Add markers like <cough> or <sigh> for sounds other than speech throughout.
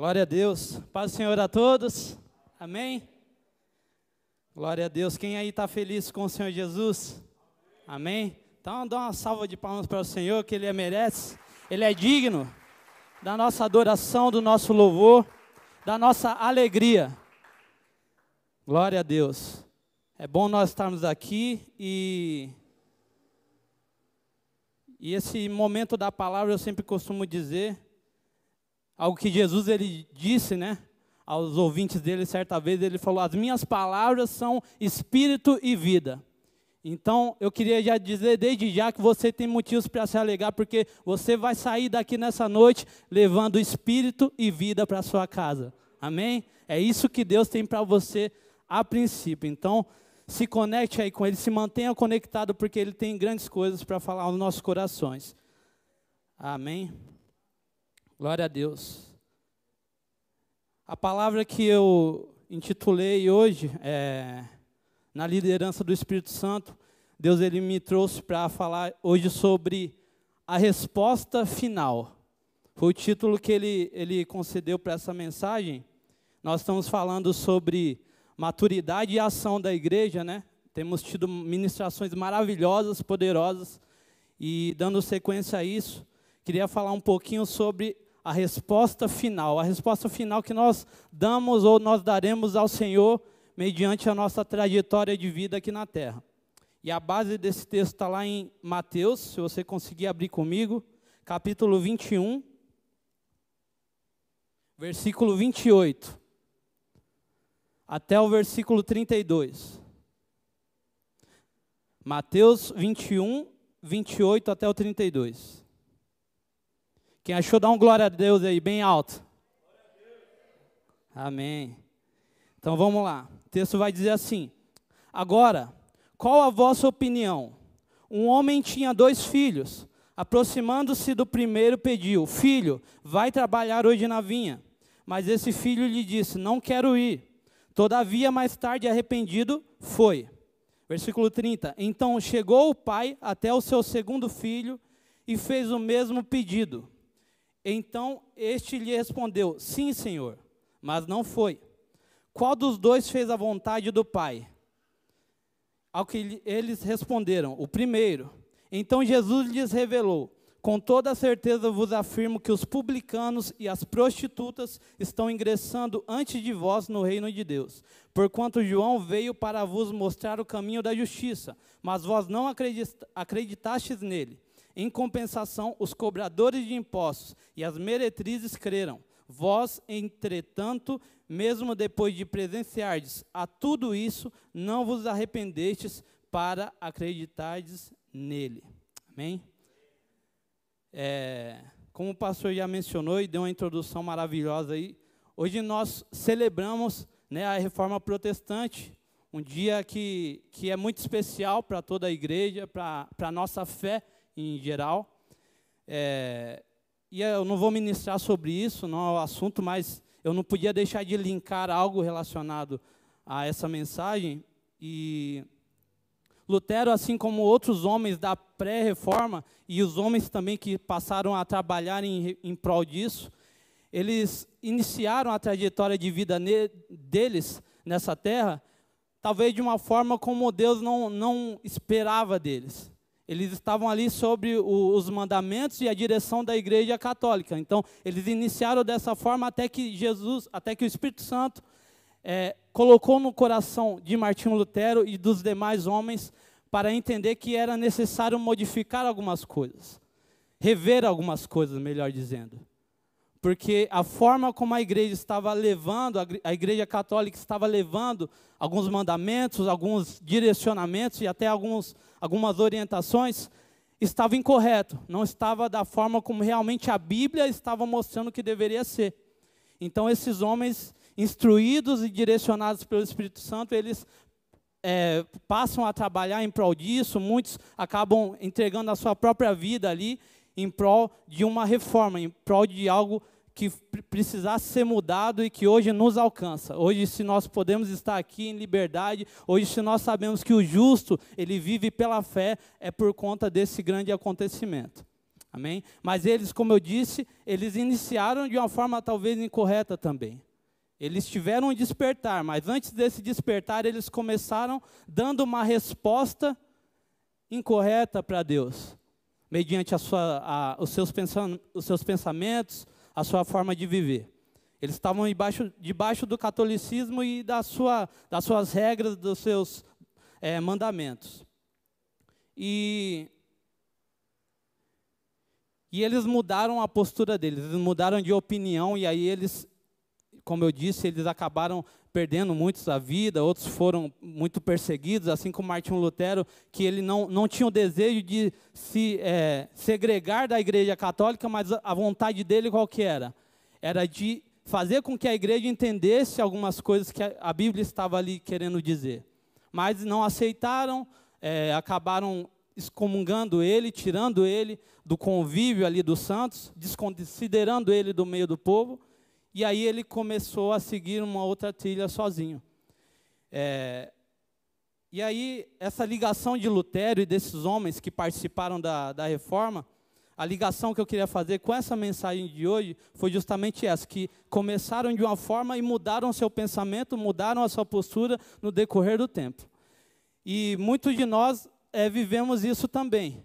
Glória a Deus. Paz do Senhor a todos. Amém? Glória a Deus. Quem aí está feliz com o Senhor Jesus? Amém? Então dá uma salva de palmas para o Senhor, que Ele merece. Ele é digno da nossa adoração, do nosso louvor, da nossa alegria. Glória a Deus. É bom nós estarmos aqui e e esse momento da palavra eu sempre costumo dizer algo que Jesus ele disse, né, aos ouvintes dele certa vez, ele falou: "As minhas palavras são espírito e vida". Então, eu queria já dizer desde já que você tem motivos para se alegar, porque você vai sair daqui nessa noite levando espírito e vida para sua casa. Amém? É isso que Deus tem para você a princípio. Então, se conecte aí com Ele, se mantenha conectado, porque Ele tem grandes coisas para falar aos nossos corações. Amém? Glória a Deus. A palavra que eu intitulei hoje é na liderança do Espírito Santo. Deus ele me trouxe para falar hoje sobre a resposta final. Foi o título que ele, ele concedeu para essa mensagem. Nós estamos falando sobre maturidade e ação da igreja, né? Temos tido ministrações maravilhosas, poderosas, e dando sequência a isso, queria falar um pouquinho sobre a resposta final, a resposta final que nós damos ou nós daremos ao Senhor mediante a nossa trajetória de vida aqui na terra. E a base desse texto está lá em Mateus, se você conseguir abrir comigo, capítulo 21, versículo 28 até o versículo 32. Mateus 21, 28 até o 32. Quem achou, dá um glória a Deus aí, bem alto. Amém. Então vamos lá. O texto vai dizer assim: Agora, qual a vossa opinião? Um homem tinha dois filhos. Aproximando-se do primeiro, pediu: Filho, vai trabalhar hoje na vinha. Mas esse filho lhe disse: Não quero ir. Todavia, mais tarde, arrependido, foi. Versículo 30. Então chegou o pai até o seu segundo filho e fez o mesmo pedido. Então este lhe respondeu: Sim, senhor, mas não foi. Qual dos dois fez a vontade do pai? Ao que eles responderam: O primeiro. Então Jesus lhes revelou: com toda certeza vos afirmo que os publicanos e as prostitutas estão ingressando antes de vós no reino de Deus. Porquanto João veio para vos mostrar o caminho da justiça, mas vós não acreditastes nele. Em compensação, os cobradores de impostos e as meretrizes creram. Vós, entretanto, mesmo depois de presenciardes a tudo isso, não vos arrependestes para acreditardes nele. Amém? É, como o pastor já mencionou e deu uma introdução maravilhosa aí, hoje nós celebramos né, a reforma protestante, um dia que, que é muito especial para toda a igreja, para a nossa fé em geral. É, e eu não vou ministrar sobre isso, não é o assunto, mas eu não podia deixar de linkar algo relacionado a essa mensagem. E Lutero, assim como outros homens da pré-reforma e os homens também que passaram a trabalhar em, em prol disso, eles iniciaram a trajetória de vida ne, deles nessa terra, talvez de uma forma como Deus não, não esperava deles. Eles estavam ali sobre o, os mandamentos e a direção da Igreja Católica. Então, eles iniciaram dessa forma até que Jesus, até que o Espírito Santo é, colocou no coração de Martinho Lutero e dos demais homens para entender que era necessário modificar algumas coisas, rever algumas coisas, melhor dizendo. Porque a forma como a igreja estava levando, a igreja católica estava levando alguns mandamentos, alguns direcionamentos e até alguns, algumas orientações, estava incorreto, não estava da forma como realmente a Bíblia estava mostrando que deveria ser. Então, esses homens instruídos e direcionados pelo Espírito Santo, eles é, passam a trabalhar em prol disso, muitos acabam entregando a sua própria vida ali em prol de uma reforma, em prol de algo que precisasse ser mudado e que hoje nos alcança. Hoje, se nós podemos estar aqui em liberdade, hoje, se nós sabemos que o justo, ele vive pela fé, é por conta desse grande acontecimento. Amém? Mas eles, como eu disse, eles iniciaram de uma forma talvez incorreta também. Eles tiveram um despertar, mas antes desse despertar, eles começaram dando uma resposta incorreta para Deus, mediante a sua, a, os, seus os seus pensamentos, a sua forma de viver. Eles estavam debaixo, debaixo do catolicismo e da sua, das suas regras, dos seus é, mandamentos. E e eles mudaram a postura deles, eles mudaram de opinião, e aí eles, como eu disse, eles acabaram perdendo muitos a vida, outros foram muito perseguidos, assim como Martinho Lutero, que ele não, não tinha o desejo de se é, segregar da igreja católica, mas a vontade dele qual que era? Era de fazer com que a igreja entendesse algumas coisas que a Bíblia estava ali querendo dizer. Mas não aceitaram, é, acabaram excomungando ele, tirando ele do convívio ali dos santos, desconsiderando ele do meio do povo, e aí ele começou a seguir uma outra trilha sozinho. É, e aí, essa ligação de Lutero e desses homens que participaram da, da reforma, a ligação que eu queria fazer com essa mensagem de hoje foi justamente essa: que começaram de uma forma e mudaram seu pensamento, mudaram a sua postura no decorrer do tempo. E muitos de nós é, vivemos isso também.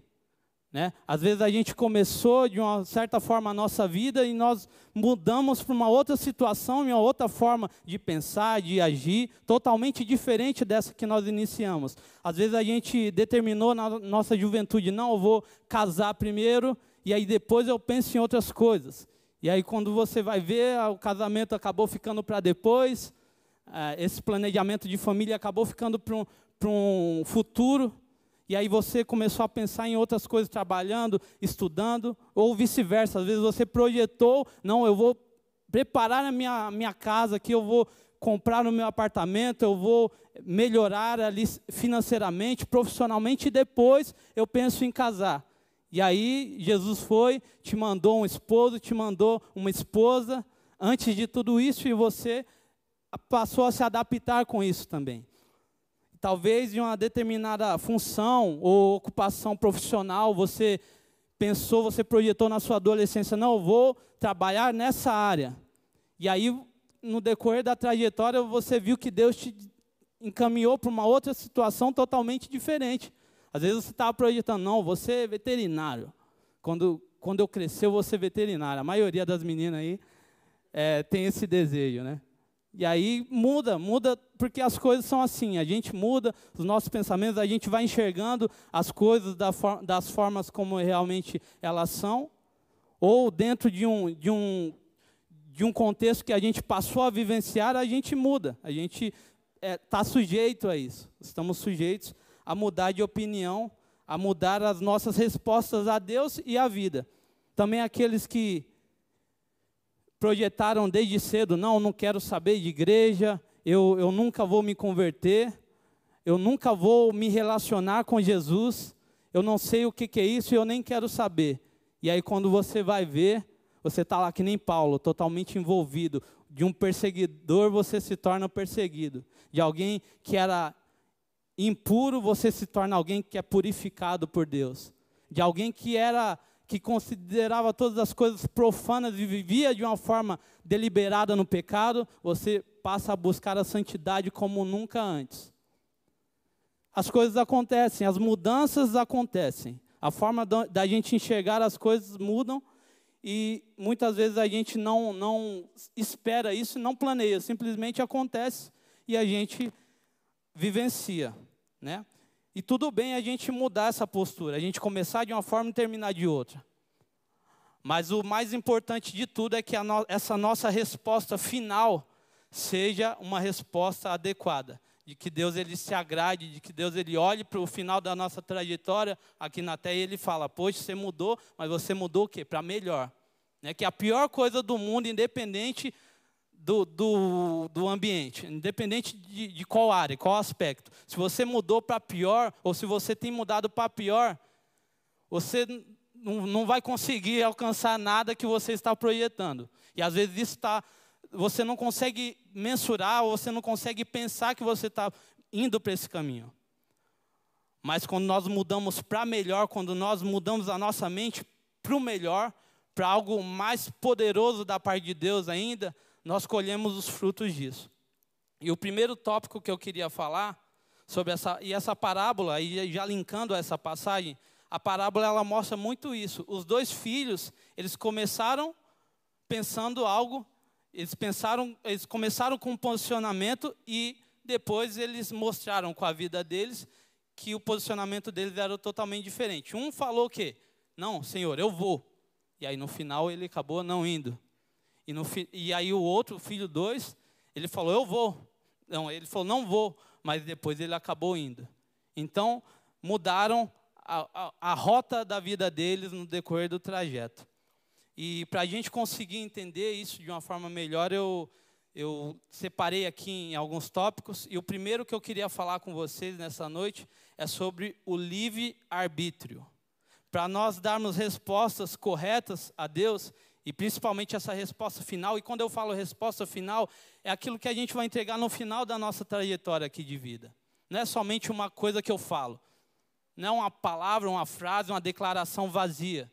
Né? Às vezes a gente começou de uma certa forma a nossa vida e nós mudamos para uma outra situação, uma outra forma de pensar, de agir, totalmente diferente dessa que nós iniciamos. Às vezes a gente determinou na nossa juventude, não, eu vou casar primeiro e aí depois eu penso em outras coisas. E aí quando você vai ver, o casamento acabou ficando para depois, é, esse planejamento de família acabou ficando para um, para um futuro, e aí você começou a pensar em outras coisas, trabalhando, estudando, ou vice-versa. Às vezes você projetou, não, eu vou preparar a minha, minha casa aqui, eu vou comprar o meu apartamento, eu vou melhorar ali financeiramente, profissionalmente, e depois eu penso em casar. E aí Jesus foi, te mandou um esposo, te mandou uma esposa, antes de tudo isso, e você passou a se adaptar com isso também talvez de uma determinada função ou ocupação profissional, você pensou, você projetou na sua adolescência, não, eu vou trabalhar nessa área. E aí, no decorrer da trajetória, você viu que Deus te encaminhou para uma outra situação totalmente diferente. Às vezes você estava projetando, não, você é veterinário. Quando, quando eu crescer, eu vou ser veterinário. A maioria das meninas aí é, tem esse desejo, né? E aí muda, muda, porque as coisas são assim, a gente muda os nossos pensamentos, a gente vai enxergando as coisas da for das formas como realmente elas são, ou dentro de um, de, um, de um contexto que a gente passou a vivenciar, a gente muda, a gente está é, tá sujeito a isso, estamos sujeitos a mudar de opinião, a mudar as nossas respostas a Deus e à vida. Também aqueles que projetaram desde cedo: não, não quero saber de igreja, eu, eu nunca vou me converter, eu nunca vou me relacionar com Jesus, eu não sei o que, que é isso e eu nem quero saber. E aí, quando você vai ver, você está lá que nem Paulo, totalmente envolvido. De um perseguidor, você se torna perseguido. De alguém que era impuro, você se torna alguém que é purificado por Deus. De alguém que era que considerava todas as coisas profanas e vivia de uma forma deliberada no pecado, você passa a buscar a santidade como nunca antes. As coisas acontecem, as mudanças acontecem. A forma da gente enxergar as coisas mudam e muitas vezes a gente não, não espera isso, não planeia, simplesmente acontece e a gente vivencia, né? E tudo bem a gente mudar essa postura, a gente começar de uma forma e terminar de outra. Mas o mais importante de tudo é que no, essa nossa resposta final seja uma resposta adequada, de que Deus ele se agrade, de que Deus ele olhe para o final da nossa trajetória aqui na Terra e ele fala: "Poxa, você mudou, mas você mudou o quê? Para melhor". Né? Que a pior coisa do mundo, independente do, do, do ambiente, independente de, de qual área, qual aspecto. Se você mudou para pior, ou se você tem mudado para pior, você não, não vai conseguir alcançar nada que você está projetando. E às vezes isso está, você não consegue mensurar, ou você não consegue pensar que você está indo para esse caminho. Mas quando nós mudamos para melhor, quando nós mudamos a nossa mente para o melhor, para algo mais poderoso da parte de Deus ainda, nós colhemos os frutos disso. E o primeiro tópico que eu queria falar sobre essa e essa parábola, e já linkando essa passagem, a parábola ela mostra muito isso. Os dois filhos, eles começaram pensando algo, eles pensaram, eles começaram com um posicionamento e depois eles mostraram com a vida deles que o posicionamento deles era totalmente diferente. Um falou que, não, Senhor, eu vou. E aí no final ele acabou não indo. E, no, e aí o outro, filho dois, ele falou, eu vou. Não, ele falou, não vou, mas depois ele acabou indo. Então, mudaram a, a, a rota da vida deles no decorrer do trajeto. E para a gente conseguir entender isso de uma forma melhor, eu, eu separei aqui em alguns tópicos. E o primeiro que eu queria falar com vocês nessa noite é sobre o livre-arbítrio. Para nós darmos respostas corretas a Deus, e principalmente essa resposta final, e quando eu falo resposta final, é aquilo que a gente vai entregar no final da nossa trajetória aqui de vida. Não é somente uma coisa que eu falo, não é uma palavra, uma frase, uma declaração vazia.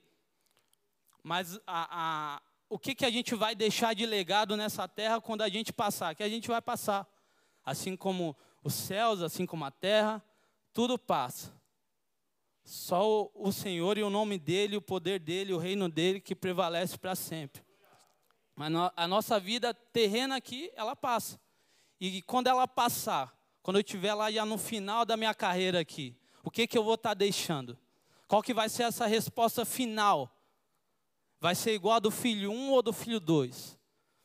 Mas a, a, o que, que a gente vai deixar de legado nessa terra quando a gente passar? Que a gente vai passar. Assim como os céus, assim como a terra, tudo passa. Só o Senhor e o nome dele, o poder dele, o reino dele que prevalece para sempre. Mas a nossa vida terrena aqui, ela passa. E quando ela passar, quando eu estiver lá já no final da minha carreira aqui, o que, que eu vou estar tá deixando? Qual que vai ser essa resposta final? Vai ser igual a do filho 1 um ou do filho 2?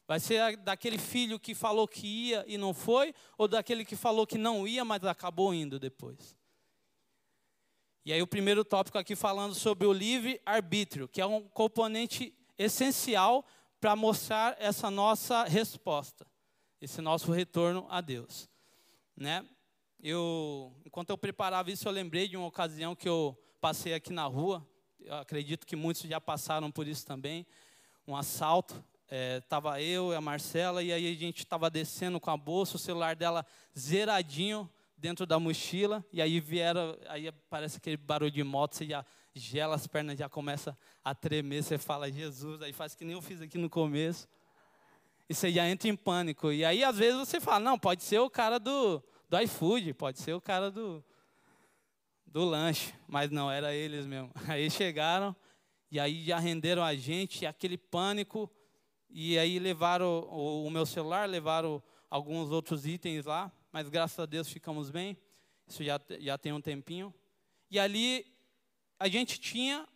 Vai ser daquele filho que falou que ia e não foi, ou daquele que falou que não ia, mas acabou indo depois? E aí o primeiro tópico aqui falando sobre o livre-arbítrio, que é um componente essencial para mostrar essa nossa resposta, esse nosso retorno a Deus. Né? Eu, enquanto eu preparava isso, eu lembrei de uma ocasião que eu passei aqui na rua, eu acredito que muitos já passaram por isso também, um assalto, estava é, eu e a Marcela, e aí a gente estava descendo com a bolsa, o celular dela zeradinho, dentro da mochila, e aí vieram, aí parece aquele barulho de moto, você já gela as pernas, já começa a tremer, você fala, Jesus, aí faz que nem eu fiz aqui no começo. E você já entra em pânico. E aí, às vezes, você fala, não, pode ser o cara do, do iFood, pode ser o cara do, do lanche. Mas não, era eles mesmo. <laughs> Aí chegaram, e aí já renderam a gente, aquele pânico, e aí levaram o, o meu celular, levaram alguns outros itens lá mas graças a Deus ficamos bem. Isso já, já tem um tempinho. E ali a gente tinha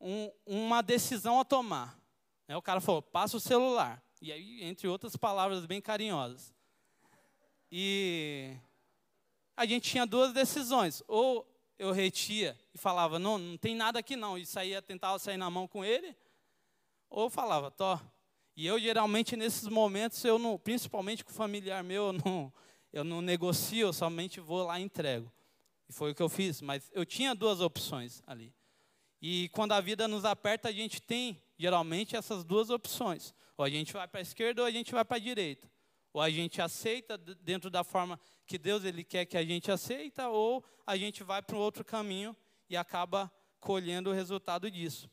um, uma decisão a tomar. Né? O cara falou: passa o celular. E aí, entre outras palavras bem carinhosas. E a gente tinha duas decisões. Ou eu retia e falava: não, não tem nada aqui não. E saía, tentava sair na mão com ele. Ou falava: tó. E eu geralmente nesses momentos, eu não, principalmente com o familiar meu, eu <laughs> não, eu não negocio, eu somente vou lá e entrego. E foi o que eu fiz, mas eu tinha duas opções ali. E quando a vida nos aperta, a gente tem geralmente essas duas opções. Ou a gente vai para a esquerda ou a gente vai para a direita. Ou a gente aceita dentro da forma que Deus ele quer que a gente aceita, ou a gente vai para um outro caminho e acaba colhendo o resultado disso.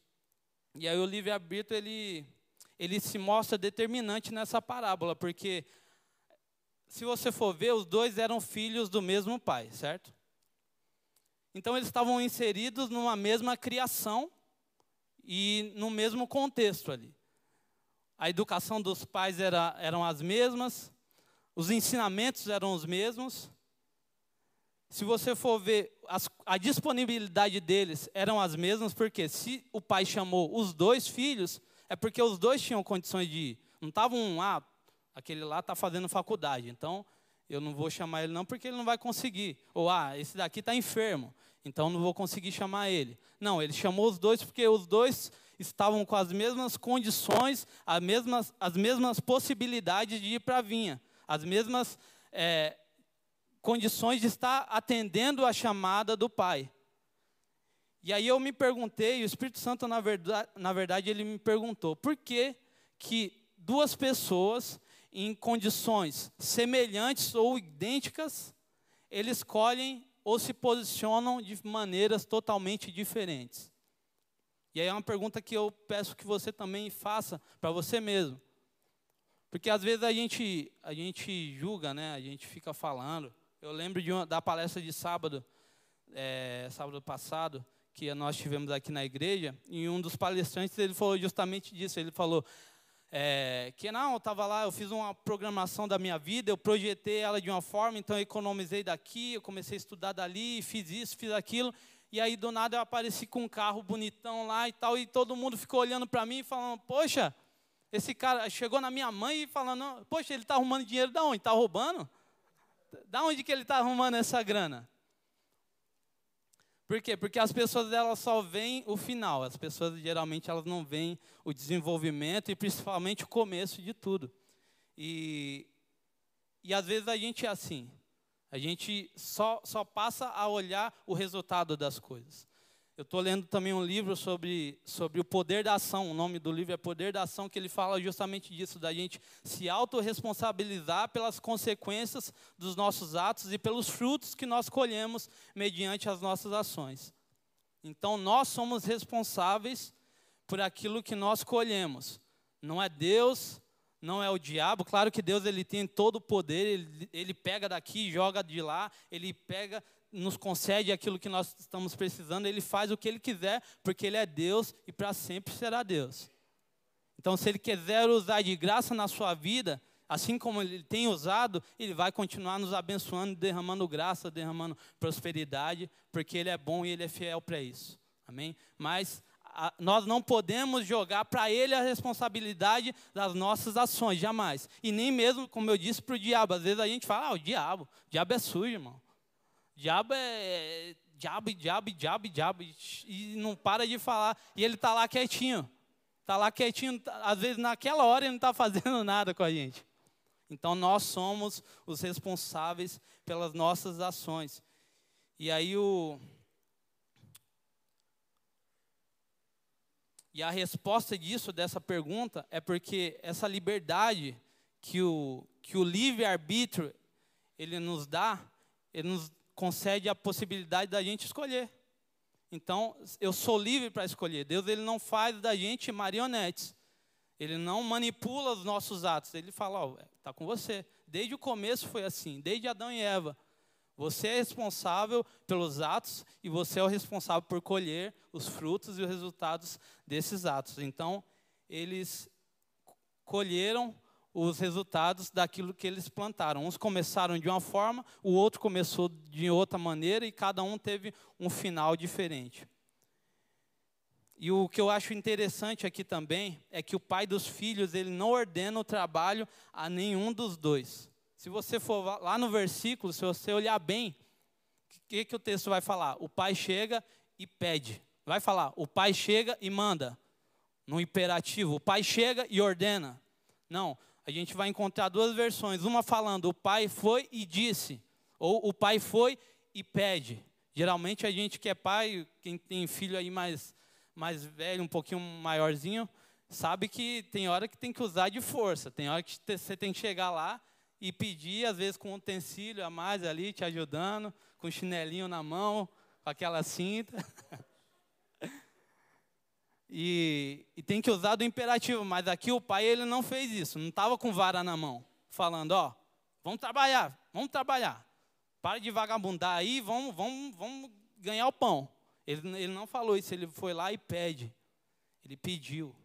E aí o livre-arbítrio ele, ele se mostra determinante nessa parábola, porque se você for ver, os dois eram filhos do mesmo pai, certo? Então eles estavam inseridos numa mesma criação e no mesmo contexto ali. A educação dos pais era, eram as mesmas, os ensinamentos eram os mesmos. Se você for ver, as, a disponibilidade deles eram as mesmas, porque se o pai chamou os dois filhos, é porque os dois tinham condições de ir. Não estavam, ah, aquele lá está fazendo faculdade, então eu não vou chamar ele não porque ele não vai conseguir. Ou, ah, esse daqui está enfermo, então não vou conseguir chamar ele. Não, ele chamou os dois porque os dois estavam com as mesmas condições, as mesmas, as mesmas possibilidades de ir para a vinha, as mesmas é, condições de estar atendendo a chamada do Pai. E aí eu me perguntei, o Espírito Santo, na verdade, na verdade ele me perguntou, por que, que duas pessoas em condições semelhantes ou idênticas, eles escolhem ou se posicionam de maneiras totalmente diferentes. E aí é uma pergunta que eu peço que você também faça para você mesmo. Porque às vezes a gente, a gente julga, né? a gente fica falando. Eu lembro uma, da palestra de sábado, é, sábado passado, que nós tivemos aqui na igreja, e um dos palestrantes ele falou justamente disso. Ele falou é, que não, eu estava lá, eu fiz uma programação da minha vida, eu projetei ela de uma forma, então eu economizei daqui, eu comecei a estudar dali, fiz isso, fiz aquilo, e aí do nada eu apareci com um carro bonitão lá e tal, e todo mundo ficou olhando para mim e falando, poxa, esse cara chegou na minha mãe e falando, poxa, ele está arrumando dinheiro da onde? Está roubando? Da onde que ele está arrumando essa grana? Por quê? Porque as pessoas elas só veem o final. As pessoas geralmente elas não veem o desenvolvimento e principalmente o começo de tudo. E, e às vezes a gente é assim. A gente só, só passa a olhar o resultado das coisas. Eu estou lendo também um livro sobre, sobre o poder da ação. O nome do livro é Poder da Ação, que ele fala justamente disso, da gente se autorresponsabilizar pelas consequências dos nossos atos e pelos frutos que nós colhemos mediante as nossas ações. Então, nós somos responsáveis por aquilo que nós colhemos. Não é Deus, não é o diabo. Claro que Deus ele tem todo o poder, ele, ele pega daqui, joga de lá, ele pega nos concede aquilo que nós estamos precisando, Ele faz o que Ele quiser, porque Ele é Deus e para sempre será Deus. Então, se Ele quiser usar de graça na sua vida, assim como Ele tem usado, Ele vai continuar nos abençoando, derramando graça, derramando prosperidade, porque Ele é bom e Ele é fiel para isso. Amém? Mas a, nós não podemos jogar para Ele a responsabilidade das nossas ações, jamais. E nem mesmo, como eu disse, para o diabo. Às vezes a gente fala, ah, o diabo, o diabo é sujo, irmão. Diabo é diabo, diabo, diabo, diabo, e não para de falar. E ele está lá quietinho. Está lá quietinho, às vezes naquela hora ele não está <laughs> fazendo nada com a gente. Então nós somos os responsáveis pelas nossas ações. E aí o. E a resposta disso, dessa pergunta, é porque essa liberdade que o, que o livre-arbítrio ele nos dá, ele nos concede a possibilidade da gente escolher. Então, eu sou livre para escolher. Deus ele não faz da gente marionetes. Ele não manipula os nossos atos. Ele fala, ó, está com você. Desde o começo foi assim, desde Adão e Eva. Você é responsável pelos atos e você é o responsável por colher os frutos e os resultados desses atos. Então, eles colheram os resultados daquilo que eles plantaram. Uns começaram de uma forma, o outro começou de outra maneira e cada um teve um final diferente. E o que eu acho interessante aqui também é que o pai dos filhos, ele não ordena o trabalho a nenhum dos dois. Se você for lá no versículo, se você olhar bem, o que, que o texto vai falar? O pai chega e pede. Vai falar, o pai chega e manda. No imperativo, o pai chega e ordena. Não, a gente vai encontrar duas versões. Uma falando, o pai foi e disse, ou o pai foi e pede. Geralmente a gente que é pai, quem tem filho aí mais, mais velho, um pouquinho maiorzinho, sabe que tem hora que tem que usar de força. Tem hora que você tem que chegar lá e pedir, às vezes com um utensílio a mais ali, te ajudando, com um chinelinho na mão, com aquela cinta. <laughs> E, e, tem que usar do imperativo, mas aqui o pai ele não fez isso, não estava com vara na mão, falando, ó, vamos trabalhar, vamos trabalhar. Para de vagabundar aí, vamos, vamos, vamos ganhar o pão. Ele, ele não falou isso, ele foi lá e pede. Ele pediu.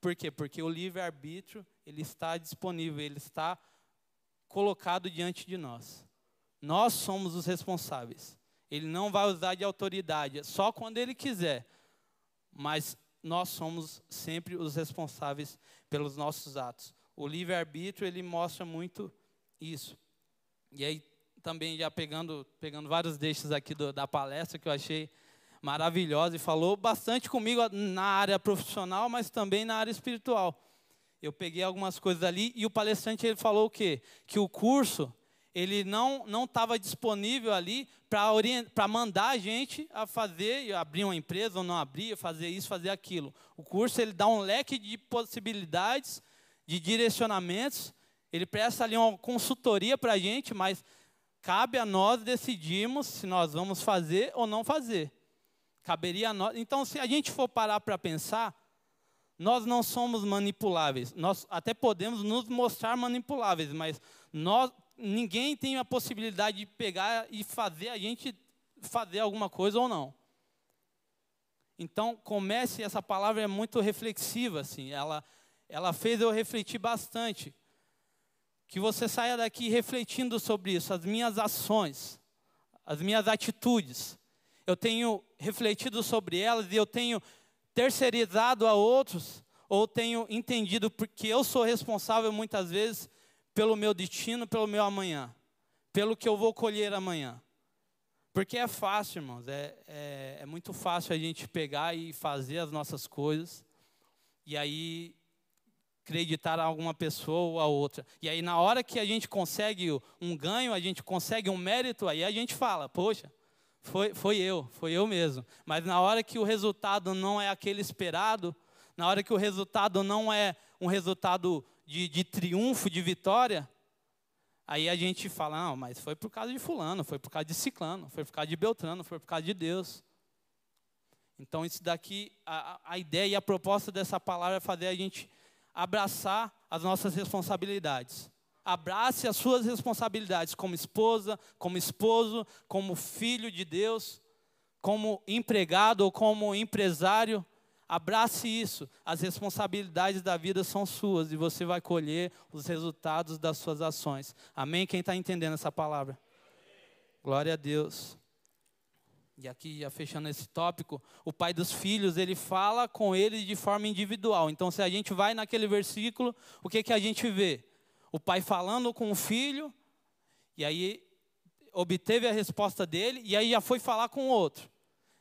Por quê? Porque o livre-arbítrio, ele está disponível, ele está colocado diante de nós. Nós somos os responsáveis. Ele não vai usar de autoridade, só quando ele quiser mas nós somos sempre os responsáveis pelos nossos atos. O livre-arbítrio, ele mostra muito isso. E aí, também já pegando, pegando vários deixos aqui do, da palestra, que eu achei maravilhosa, e falou bastante comigo na área profissional, mas também na área espiritual. Eu peguei algumas coisas ali, e o palestrante ele falou o quê? Que o curso, ele não não estava disponível ali para mandar a gente a fazer, abrir uma empresa ou não abrir, fazer isso, fazer aquilo. O curso ele dá um leque de possibilidades, de direcionamentos. Ele presta ali uma consultoria para a gente, mas cabe a nós decidirmos se nós vamos fazer ou não fazer. Caberia a nós. Então, se a gente for parar para pensar, nós não somos manipuláveis. Nós até podemos nos mostrar manipuláveis, mas nós, ninguém tem a possibilidade de pegar e fazer a gente fazer alguma coisa ou não. Então, comece, essa palavra é muito reflexiva, assim, ela, ela fez eu refletir bastante. Que você saia daqui refletindo sobre isso, as minhas ações, as minhas atitudes. Eu tenho refletido sobre elas e eu tenho terceirizado a outros, ou tenho entendido porque eu sou responsável muitas vezes pelo meu destino, pelo meu amanhã, pelo que eu vou colher amanhã. Porque é fácil, irmãos, é, é, é muito fácil a gente pegar e fazer as nossas coisas, e aí acreditar a alguma pessoa ou a outra. E aí, na hora que a gente consegue um ganho, a gente consegue um mérito, aí a gente fala: Poxa, foi, foi eu, foi eu mesmo. Mas na hora que o resultado não é aquele esperado, na hora que o resultado não é um resultado de, de triunfo, de vitória, aí a gente fala, não, mas foi por causa de fulano, foi por causa de ciclano, foi por causa de Beltrano, foi por causa de Deus. Então isso daqui, a, a ideia e a proposta dessa palavra é fazer a gente abraçar as nossas responsabilidades abrace as suas responsabilidades como esposa, como esposo, como filho de Deus, como empregado ou como empresário. Abrace isso. As responsabilidades da vida são suas e você vai colher os resultados das suas ações. Amém? Quem está entendendo essa palavra? Glória a Deus. E aqui, já fechando esse tópico, o pai dos filhos, ele fala com eles de forma individual. Então, se a gente vai naquele versículo, o que, que a gente vê? o pai falando com o filho, e aí obteve a resposta dele, e aí já foi falar com o outro,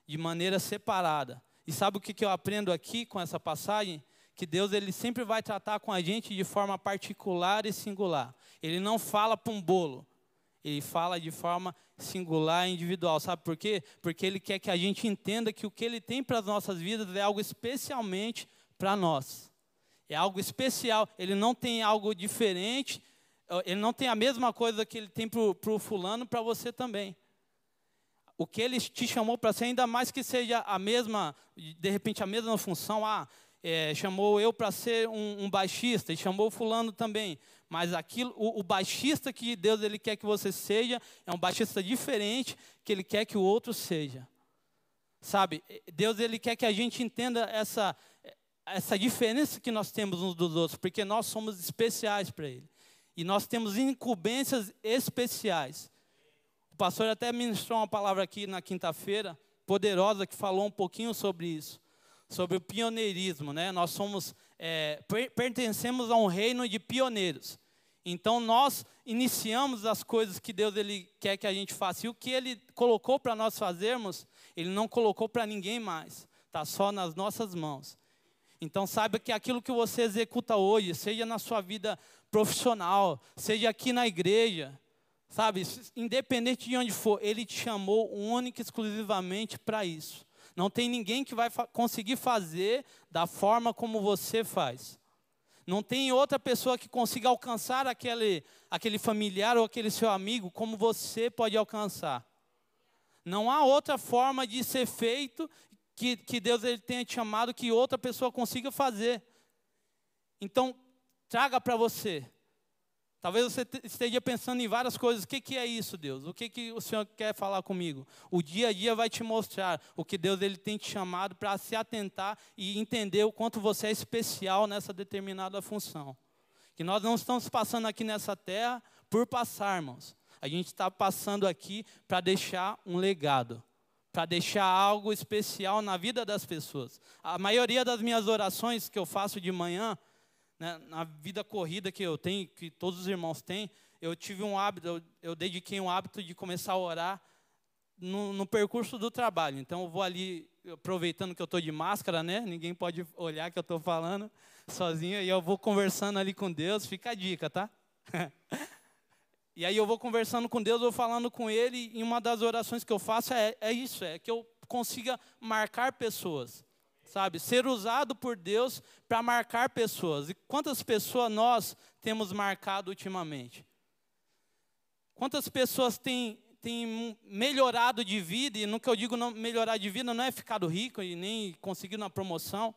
de maneira separada. E sabe o que, eu aprendo aqui com essa passagem? Que Deus ele sempre vai tratar com a gente de forma particular e singular. Ele não fala para um bolo, ele fala de forma singular e individual. Sabe por quê? Porque ele quer que a gente entenda que o que ele tem para as nossas vidas é algo especialmente para nós. É algo especial. Ele não tem algo diferente. Ele não tem a mesma coisa que ele tem para o fulano, para você também. O que ele te chamou para ser, ainda mais que seja a mesma, de repente a mesma função. Ah, é, chamou eu para ser um, um, baixista e chamou fulano também. Mas aquilo, o, o, baixista que Deus ele quer que você seja é um baixista diferente que Ele quer que o outro seja. Sabe? Deus ele quer que a gente entenda essa essa diferença que nós temos uns dos outros, porque nós somos especiais para Ele. E nós temos incumbências especiais. O pastor até ministrou uma palavra aqui na quinta-feira, poderosa, que falou um pouquinho sobre isso, sobre o pioneirismo. Né? Nós somos, é, pertencemos a um reino de pioneiros. Então nós iniciamos as coisas que Deus ele quer que a gente faça. E o que Ele colocou para nós fazermos, Ele não colocou para ninguém mais. Está só nas nossas mãos. Então saiba que aquilo que você executa hoje, seja na sua vida profissional, seja aqui na igreja, sabe, independente de onde for, ele te chamou única e exclusivamente para isso. Não tem ninguém que vai fa conseguir fazer da forma como você faz. Não tem outra pessoa que consiga alcançar aquele, aquele familiar ou aquele seu amigo como você pode alcançar. Não há outra forma de ser feito que, que Deus ele tenha te chamado que outra pessoa consiga fazer. Então, traga para você. Talvez você esteja pensando em várias coisas. O que, que é isso, Deus? O que, que o Senhor quer falar comigo? O dia a dia vai te mostrar o que Deus ele tem te chamado para se atentar e entender o quanto você é especial nessa determinada função. Que nós não estamos passando aqui nessa terra por passar, irmãos. A gente está passando aqui para deixar um legado para deixar algo especial na vida das pessoas. A maioria das minhas orações que eu faço de manhã, né, na vida corrida que eu tenho, que todos os irmãos têm, eu tive um hábito, eu, eu dediquei um hábito de começar a orar no, no, percurso do trabalho. Então eu vou ali, aproveitando que eu estou de máscara, né? Ninguém pode olhar que eu estou falando sozinho, e eu vou conversando ali com Deus, fica a dica, tá? <laughs> E aí eu vou conversando com Deus, vou falando com Ele, e uma das orações que eu faço é, é isso, é que eu consiga marcar pessoas, sabe? Ser usado por Deus para marcar pessoas. E quantas pessoas nós temos marcado ultimamente? Quantas pessoas têm, tem melhorado de vida, e no que eu digo não, melhorar de vida não é ficar rico e nem conseguir uma promoção,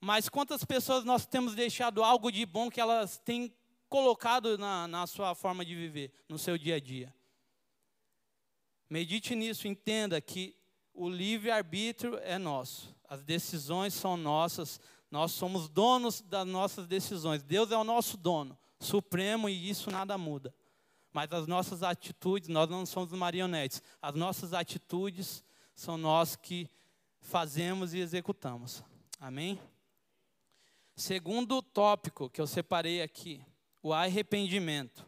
mas quantas pessoas nós temos deixado algo de bom que elas têm colocado na, na sua forma de viver, no seu dia a dia. Medite nisso, entenda que o livre-arbítrio é nosso, as decisões são nossas, nós somos donos das nossas decisões. Deus é o nosso dono, supremo, e isso nada muda. Mas as nossas atitudes, nós não somos marionetes, as nossas atitudes são nós que fazemos e executamos. Amém? Segundo tópico que eu separei aqui, o arrependimento.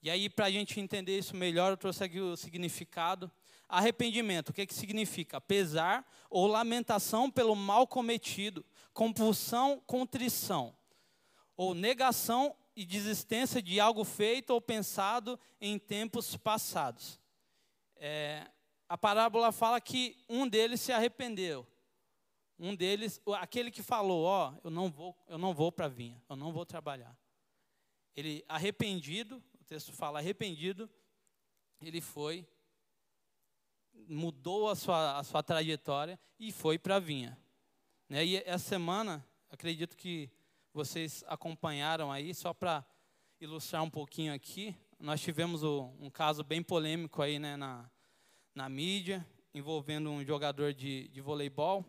E aí, para a gente entender isso melhor, eu trouxe aqui o significado. Arrependimento, o que, que significa? Pesar ou lamentação pelo mal cometido, compulsão, contrição, ou negação e desistência de algo feito ou pensado em tempos passados. É, a parábola fala que um deles se arrependeu. Um deles, aquele que falou, ó, oh, eu não vou, eu não vou para a vinha, eu não vou trabalhar. Ele arrependido, o texto fala arrependido, ele foi, mudou a sua, a sua trajetória e foi para a vinha. Né? E essa semana, acredito que vocês acompanharam aí, só para ilustrar um pouquinho aqui, nós tivemos o, um caso bem polêmico aí né, na, na mídia, envolvendo um jogador de, de voleibol,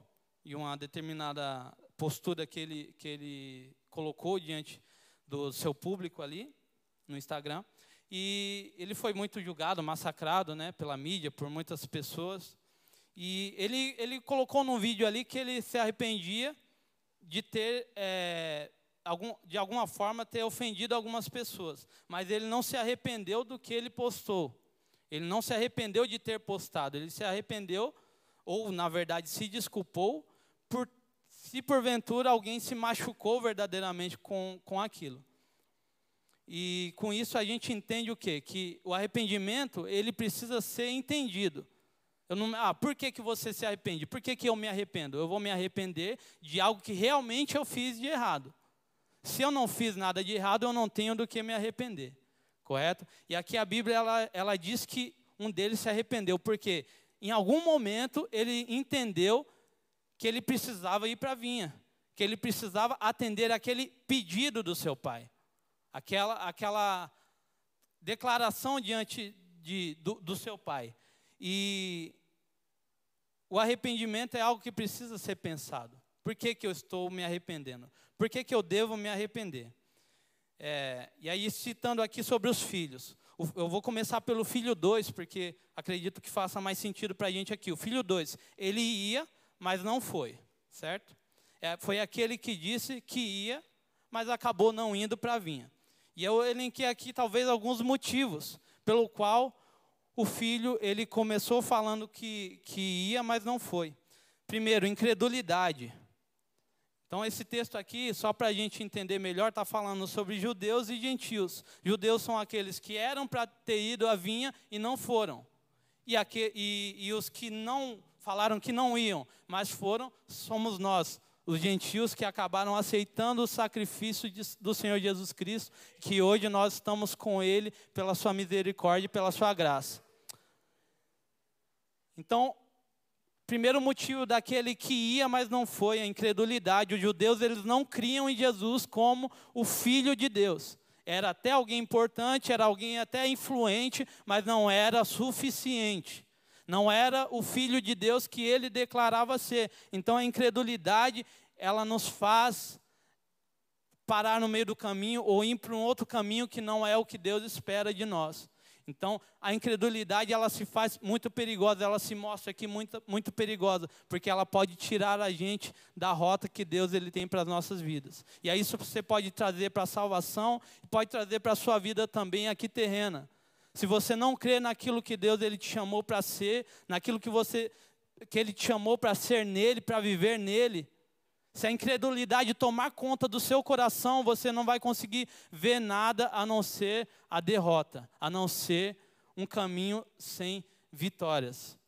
e uma determinada postura que ele, que ele colocou diante do seu público ali no Instagram. E ele foi muito julgado, massacrado né, pela mídia, por muitas pessoas. E ele, ele colocou num vídeo ali que ele se arrependia de ter, é, algum, de alguma forma, ter ofendido algumas pessoas. Mas ele não se arrependeu do que ele postou. Ele não se arrependeu de ter postado. Ele se arrependeu, ou na verdade se desculpou, por, se porventura alguém se machucou verdadeiramente com, com aquilo. E com isso a gente entende o quê? Que o arrependimento, ele precisa ser entendido. Não, ah, por que, que você se arrepende? Por que, que eu me arrependo? Eu vou me arrepender de algo que realmente eu fiz de errado. Se eu não fiz nada de errado, eu não tenho do que me arrepender. Correto? E aqui a Bíblia ela, ela diz que um deles se arrependeu, porque em algum momento ele entendeu que ele precisava ir para a vinha, que ele precisava atender aquele pedido do seu pai, aquela, aquela declaração diante de, do, do seu pai. E o arrependimento é algo que precisa ser pensado. Por que, que eu estou me arrependendo? Por que, que eu devo me arrepender? É, e aí, citando aqui sobre os filhos. Eu vou começar pelo filho 2, porque acredito que faça mais sentido para a gente aqui. O filho 2, ele ia mas não foi, certo? É, foi aquele que disse que ia, mas acabou não indo para a vinha. E eu elenquei aqui talvez alguns motivos pelo qual o filho ele começou falando que, que ia, mas não foi. Primeiro, incredulidade. Então, esse texto aqui, só para a gente entender melhor, está falando sobre judeus e gentios. Judeus são aqueles que eram para ter ido à vinha e não foram. E, aqui, e, e os que não falaram que não iam, mas foram, somos nós, os gentios que acabaram aceitando o sacrifício de, do Senhor Jesus Cristo, que hoje nós estamos com Ele pela Sua misericórdia e pela Sua graça. Então, primeiro motivo daquele que ia, mas não foi, a incredulidade. Os judeus, eles não criam em Jesus como o Filho de Deus. Era até alguém importante, era alguém até influente, mas não era suficiente não era o filho de Deus que ele declarava ser. Então a incredulidade, ela nos faz parar no meio do caminho ou ir para um outro caminho que não é o que Deus espera de nós. Então, a incredulidade ela se faz muito perigosa, ela se mostra aqui muito, muito perigosa, porque ela pode tirar a gente da rota que Deus ele tem para as nossas vidas. E aí isso você pode trazer para a salvação, pode trazer para a sua vida também aqui terrena. Se você não crê naquilo que Deus ele te chamou para ser, naquilo que você que ele te chamou para ser nele, para viver nele, se a incredulidade tomar conta do seu coração, você não vai conseguir ver nada a não ser a derrota, a não ser um caminho sem vitórias.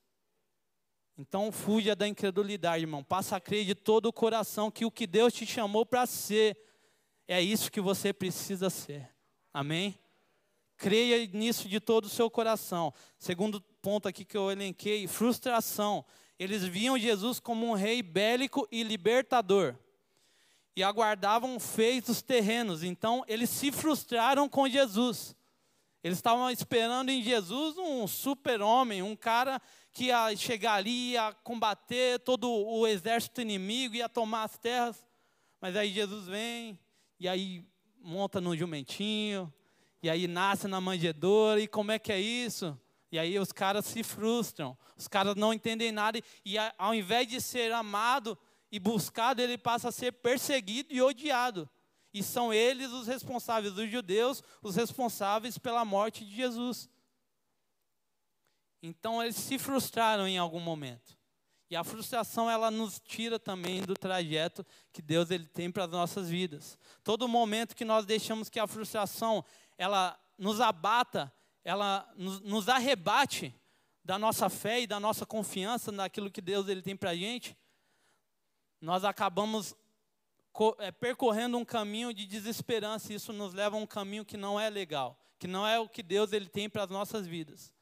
Então fuja da incredulidade, irmão. Passa a crer de todo o coração que o que Deus te chamou para ser é isso que você precisa ser. Amém? Creia nisso de todo o seu coração. Segundo ponto aqui que eu elenquei, frustração. Eles viam Jesus como um rei bélico e libertador. E aguardavam feitos terrenos. Então, eles se frustraram com Jesus. Eles estavam esperando em Jesus um super-homem, um cara que ia chegar ali, ia combater todo o exército inimigo, ia tomar as terras. Mas aí Jesus vem, e aí monta no jumentinho, e aí nasce na manjedoura, e como é que é isso? E aí os caras se frustram, os caras não entendem nada, e ao invés de ser amado e buscado, ele passa a ser perseguido e odiado. E são eles os responsáveis, os judeus, os responsáveis pela morte de Jesus. Então eles se frustraram em algum momento. E a frustração ela nos tira também do trajeto que Deus ele tem para as nossas vidas. Todo momento que nós deixamos que a frustração ela nos abata, ela nos, nos arrebate da nossa fé e da nossa confiança naquilo que Deus ele tem para a gente, nós acabamos é, percorrendo um caminho de desesperança. E isso nos leva a um caminho que não é legal, que não é o que Deus ele tem para as nossas vidas.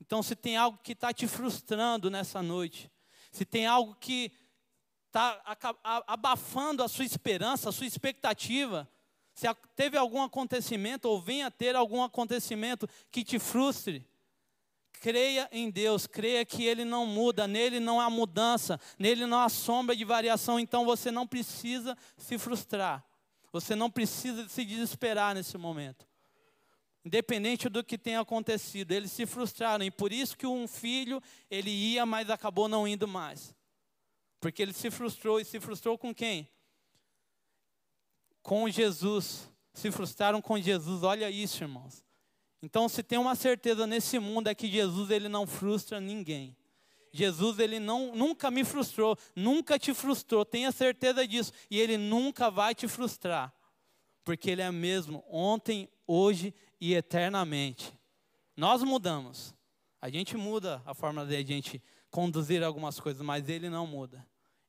Então, se tem algo que está te frustrando nessa noite, se tem algo que está abafando a sua esperança, a sua expectativa, se teve algum acontecimento ou venha ter algum acontecimento que te frustre, creia em Deus, creia que Ele não muda, nele não há mudança, nele não há sombra de variação, então você não precisa se frustrar, você não precisa se desesperar nesse momento. Independente do que tenha acontecido, eles se frustraram e por isso que um filho ele ia, mas acabou não indo mais. Porque ele se frustrou e se frustrou com quem? Com Jesus. Se frustraram com Jesus. Olha isso, irmãos. Então, se tem uma certeza nesse mundo é que Jesus ele não frustra ninguém. Jesus ele não nunca me frustrou, nunca te frustrou. Tenha certeza disso e ele nunca vai te frustrar. Porque ele é mesmo ontem, hoje e eternamente. Nós mudamos. A gente muda a forma de a gente conduzir algumas coisas, mas ele não muda.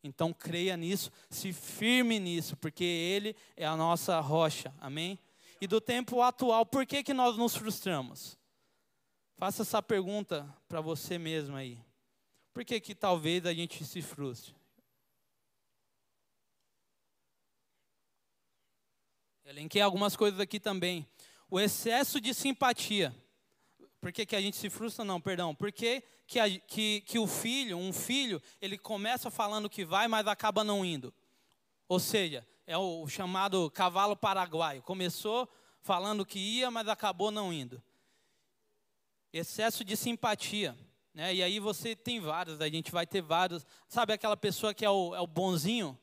Então creia nisso, se firme nisso, porque ele é a nossa rocha. Amém? E do tempo atual, por que, que nós nos frustramos? Faça essa pergunta para você mesmo aí. Por que, que talvez a gente se frustre? Elenquei algumas coisas aqui também o excesso de simpatia. Por que, que a gente se frustra? Não, perdão. Por que, que, a, que, que o filho, um filho, ele começa falando que vai, mas acaba não indo? Ou seja, é o chamado cavalo paraguaio. Começou falando que ia, mas acabou não indo. Excesso de simpatia. Né? E aí você tem vários, a gente vai ter vários. Sabe aquela pessoa que é o, é o bonzinho?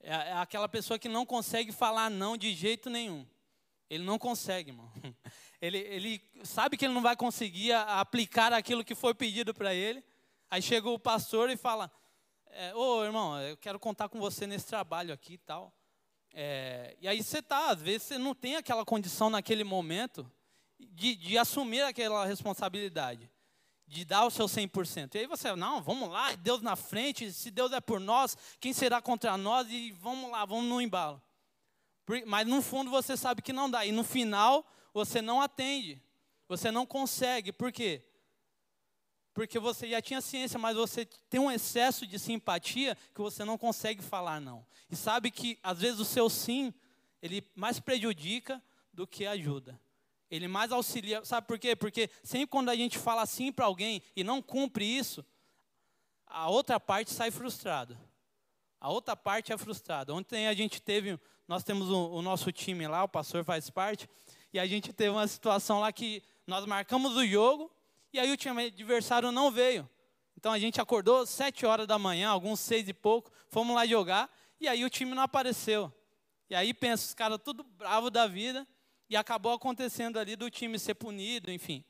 É, é aquela pessoa que não consegue falar não de jeito nenhum. Ele não consegue, irmão. <laughs> Ele, ele sabe que ele não vai conseguir aplicar aquilo que foi pedido para ele. Aí chega o pastor e fala: é, Ô irmão, eu quero contar com você nesse trabalho aqui e tal. É, e aí você tá, às vezes você não tem aquela condição naquele momento de, de assumir aquela responsabilidade, de dar o seu 100%. E aí você, não, vamos lá, Deus na frente, se Deus é por nós, quem será contra nós? E vamos lá, vamos no embalo. Mas no fundo você sabe que não dá. E no final você não atende. Você não consegue. Por quê? Porque você já tinha ciência, mas você tem um excesso de simpatia que você não consegue falar não. E sabe que às vezes o seu sim, ele mais prejudica do que ajuda. Ele mais auxilia. Sabe por quê? Porque sempre quando a gente fala sim para alguém e não cumpre isso, a outra parte sai frustrada. A outra parte é frustrada. Ontem a gente teve nós temos o, o, nosso time lá, o pastor faz parte, e a gente teve uma situação lá que nós marcamos o jogo, e aí o time adversário não veio. Então a gente acordou sete horas da manhã, alguns seis e pouco, fomos lá jogar, e aí o time não apareceu. E aí pensa, os caras tudo bravo da vida, e acabou acontecendo ali do time ser punido, enfim.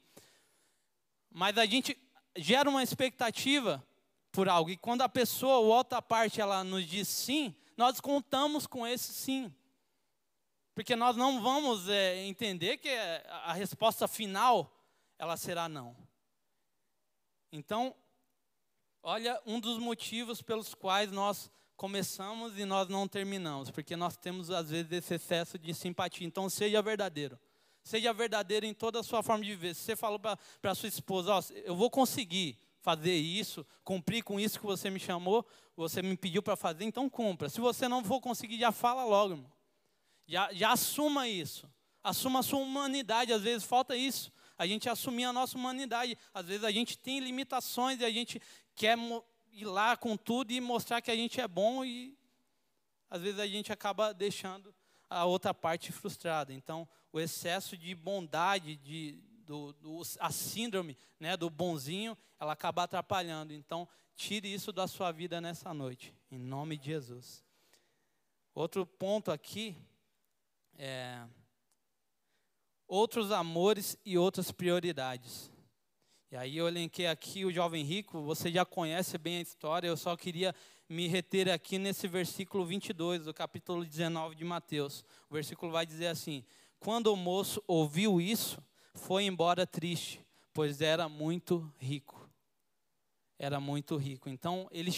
Mas a gente gera uma expectativa por algo, e quando a pessoa, ou outra parte, ela nos diz sim, nós contamos com esse sim. Porque nós não vamos é, entender que a resposta final ela será não. Então, olha um dos motivos pelos quais nós começamos e nós não terminamos, porque nós temos às vezes esse excesso de simpatia. Então, seja verdadeiro. Seja verdadeiro em toda a sua forma de viver. Se você falou para sua esposa, ó, eu vou conseguir fazer isso, cumprir com isso que você me chamou, você me pediu para fazer, então cumpra. Se você não for conseguir, já fala logo, irmão. Já, já assuma isso. Assuma a sua humanidade. Às vezes falta isso. A gente assumir a nossa humanidade. Às vezes a gente tem limitações e a gente quer ir lá com tudo e mostrar que a gente é bom e às vezes a gente acaba deixando a outra parte frustrada. Então, o excesso de bondade, de, do, do, a síndrome né, do bonzinho, ela acaba atrapalhando. Então, tire isso da sua vida nessa noite, em nome de Jesus. Outro ponto aqui é outros amores e outras prioridades. E aí eu elenquei aqui o jovem rico, você já conhece bem a história, eu só queria me reter aqui nesse versículo 22 do capítulo 19 de Mateus. O versículo vai dizer assim: Quando o moço ouviu isso, foi embora triste, pois era muito rico. Era muito rico. Então, ele,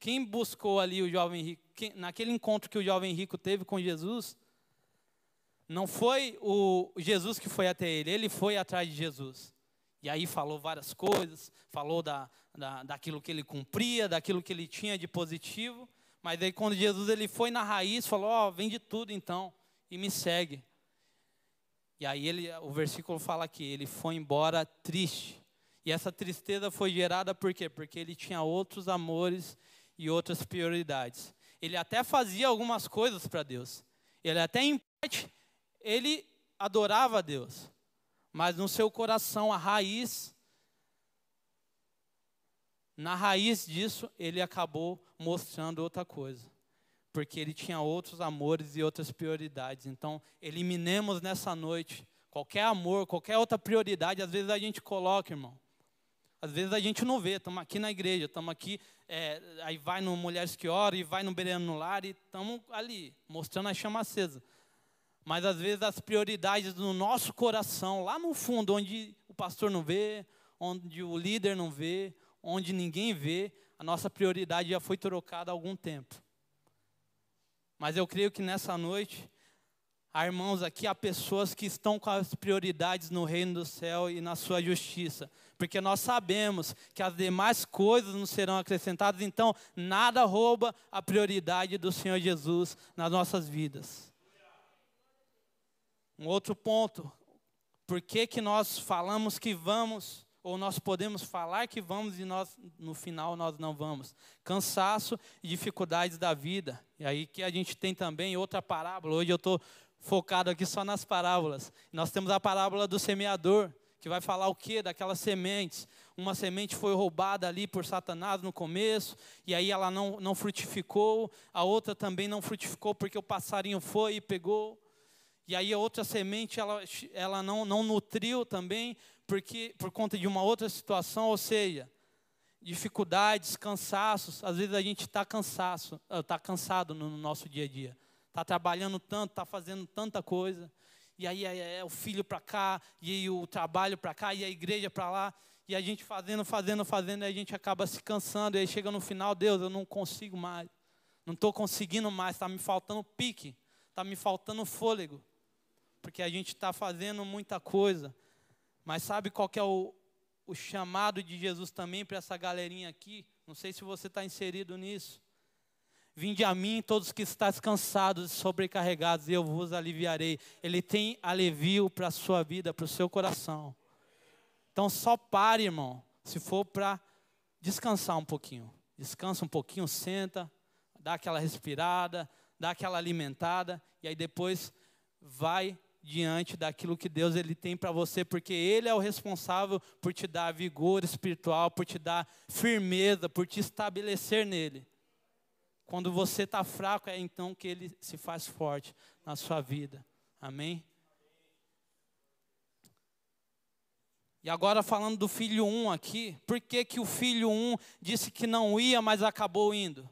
quem buscou ali o jovem rico, quem, naquele encontro que o jovem rico teve com Jesus, não foi o Jesus que foi até ele, ele foi atrás de Jesus. E aí falou várias coisas, falou da, da, daquilo que ele cumpria, daquilo que ele tinha de positivo. Mas aí quando Jesus ele foi na raiz, falou, ó, oh, vende tudo então e me segue. E aí ele, o versículo fala que ele foi embora triste. E essa tristeza foi gerada por quê? Porque ele tinha outros amores e outras prioridades. Ele até fazia algumas coisas para Deus. Ele até em parte ele adorava a Deus mas no seu coração, a raiz, na raiz disso, ele acabou mostrando outra coisa. Porque ele tinha outros amores e outras prioridades. Então, eliminemos nessa noite qualquer amor, qualquer outra prioridade. Às vezes a gente coloca, irmão. Às vezes a gente não vê. Estamos aqui na igreja, estamos aqui. É, aí vai no Mulheres que Oram, e vai no Bereno no Lar, e estamos ali, mostrando a chama acesa. Mas às vezes as prioridades do nosso coração, lá no fundo, onde o pastor não vê, onde o líder não vê, onde ninguém vê, a nossa prioridade já foi trocada há algum tempo. Mas eu creio que nessa noite, há irmãos aqui, há pessoas que estão com as prioridades no reino do céu e na sua justiça. Porque nós sabemos que as demais coisas nos serão acrescentadas, então nada rouba a prioridade do Senhor Jesus nas nossas vidas. Um outro ponto, por que, que nós falamos que vamos, ou nós podemos falar que vamos e nós, no final nós não vamos? Cansaço e dificuldades da vida. E aí que a gente tem também outra parábola. Hoje eu estou focado aqui só nas parábolas. Nós temos a parábola do semeador, que vai falar o que daquelas sementes. Uma semente foi roubada ali por Satanás no começo, e aí ela não, não frutificou. A outra também não frutificou porque o passarinho foi e pegou. E aí a outra semente ela, ela não, não nutriu também porque por conta de uma outra situação, ou seja, dificuldades, cansaços. Às vezes a gente está cansaço, está cansado no nosso dia a dia. Está trabalhando tanto, está fazendo tanta coisa. E aí é, é o filho para cá, e o trabalho para cá, e a igreja para lá. E a gente fazendo, fazendo, fazendo, e a gente acaba se cansando. E aí chega no final, Deus, eu não consigo mais. Não estou conseguindo mais, está me faltando pique, está me faltando fôlego porque a gente está fazendo muita coisa. Mas sabe qual que é o, o chamado de Jesus também para essa galerinha aqui? Não sei se você está inserido nisso. Vinde a mim, todos que estáis cansados e sobrecarregados, e eu vos aliviarei. Ele tem alivio para a sua vida, para o seu coração. Então só pare, irmão, se for para descansar um pouquinho. Descansa um pouquinho, senta, dá aquela respirada, dá aquela alimentada, e aí depois vai diante daquilo que Deus ele tem para você, porque Ele é o responsável por te dar vigor espiritual, por te dar firmeza, por te estabelecer nele. Quando você está fraco, é então que Ele se faz forte na sua vida. Amém? E agora falando do filho 1 um aqui, por que, que o filho 1 um disse que não ia, mas acabou indo?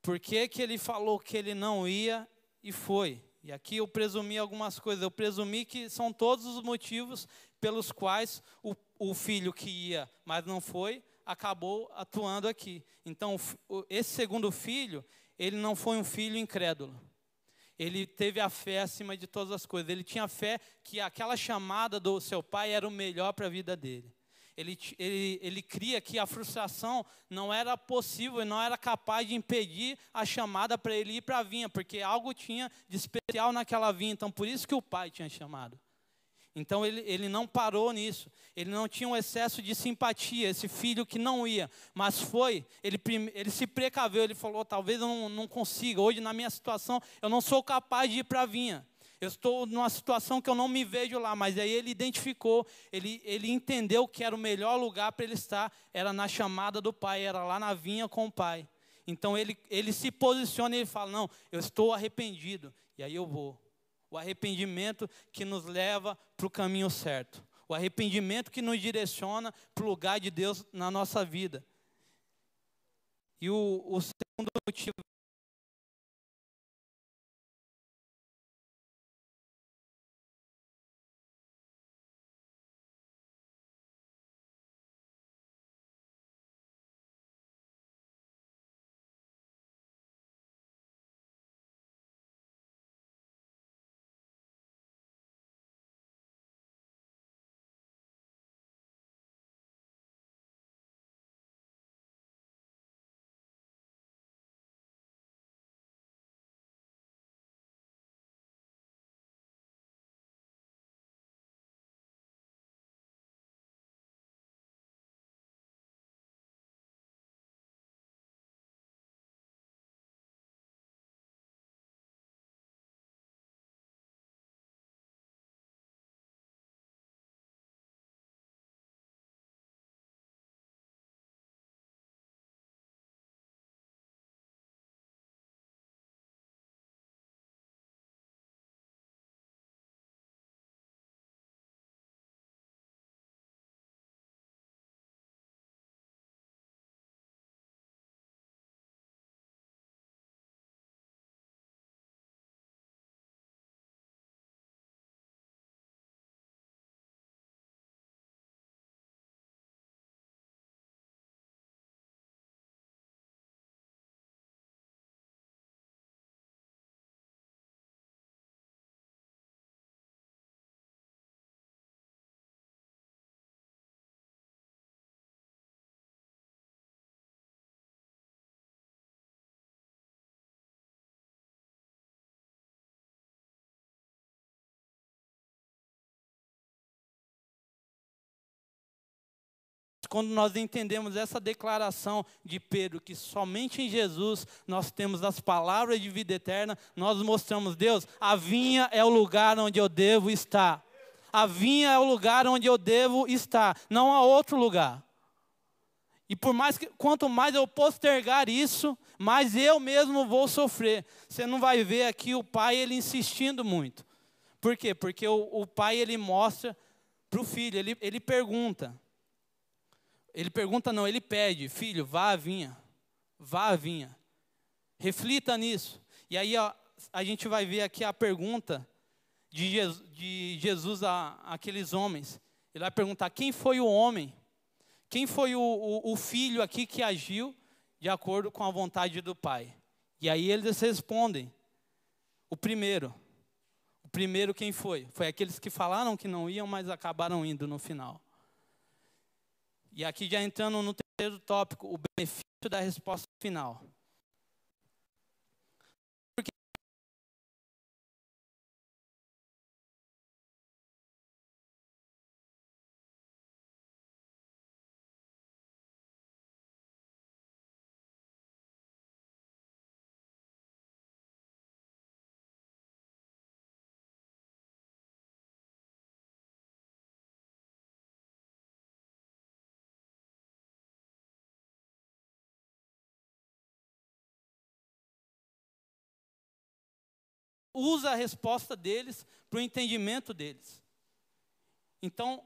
Por que, que ele falou que ele não ia e foi? E aqui eu presumi algumas coisas. Eu presumi que são todos os motivos pelos quais o, o filho que ia, mas não foi, acabou atuando aqui. Então, esse segundo filho, ele não foi um filho incrédulo. ele teve a fé acima de todas as coisas. Ele tinha fé que aquela chamada do seu pai era o melhor para a vida dele. Ele, ele, ele cria que a frustração não era possível, não era capaz de impedir a chamada para ele ir para a vinha, porque algo tinha de especial naquela vinha. Então, por isso que o pai tinha chamado. Então ele, ele não parou nisso, ele não tinha um excesso de simpatia, esse filho que não ia, mas foi, ele, ele se precaveu, ele falou: talvez eu não, não consiga, hoje na minha situação eu não sou capaz de ir para a vinha, eu estou numa situação que eu não me vejo lá, mas aí ele identificou, ele, ele entendeu que era o melhor lugar para ele estar, era na chamada do pai, era lá na vinha com o pai. Então ele, ele se posiciona e ele fala: Não, eu estou arrependido, e aí eu vou o arrependimento que nos leva para o caminho certo, o arrependimento que nos direciona para o lugar de Deus na nossa vida. E o, o segundo motivo quando nós entendemos essa declaração de Pedro, que somente em Jesus nós temos as palavras de vida eterna, nós mostramos, Deus, a vinha é o lugar onde eu devo estar. A vinha é o lugar onde eu devo estar, não há outro lugar. E por mais que, quanto mais eu postergar isso, mais eu mesmo vou sofrer. Você não vai ver aqui o pai ele insistindo muito. Por quê? Porque o, o pai ele mostra para o filho, ele, ele pergunta: ele pergunta, não, ele pede, filho, vá à vinha, vá à vinha. Reflita nisso. E aí ó, a gente vai ver aqui a pergunta de Jesus, de Jesus a, aqueles homens. Ele vai perguntar: quem foi o homem? Quem foi o, o, o filho aqui que agiu de acordo com a vontade do Pai? E aí eles respondem: o primeiro. O primeiro quem foi? Foi aqueles que falaram que não iam, mas acabaram indo no final. E aqui já entrando no terceiro tópico, o benefício da resposta final. Usa a resposta deles para o entendimento deles. Então,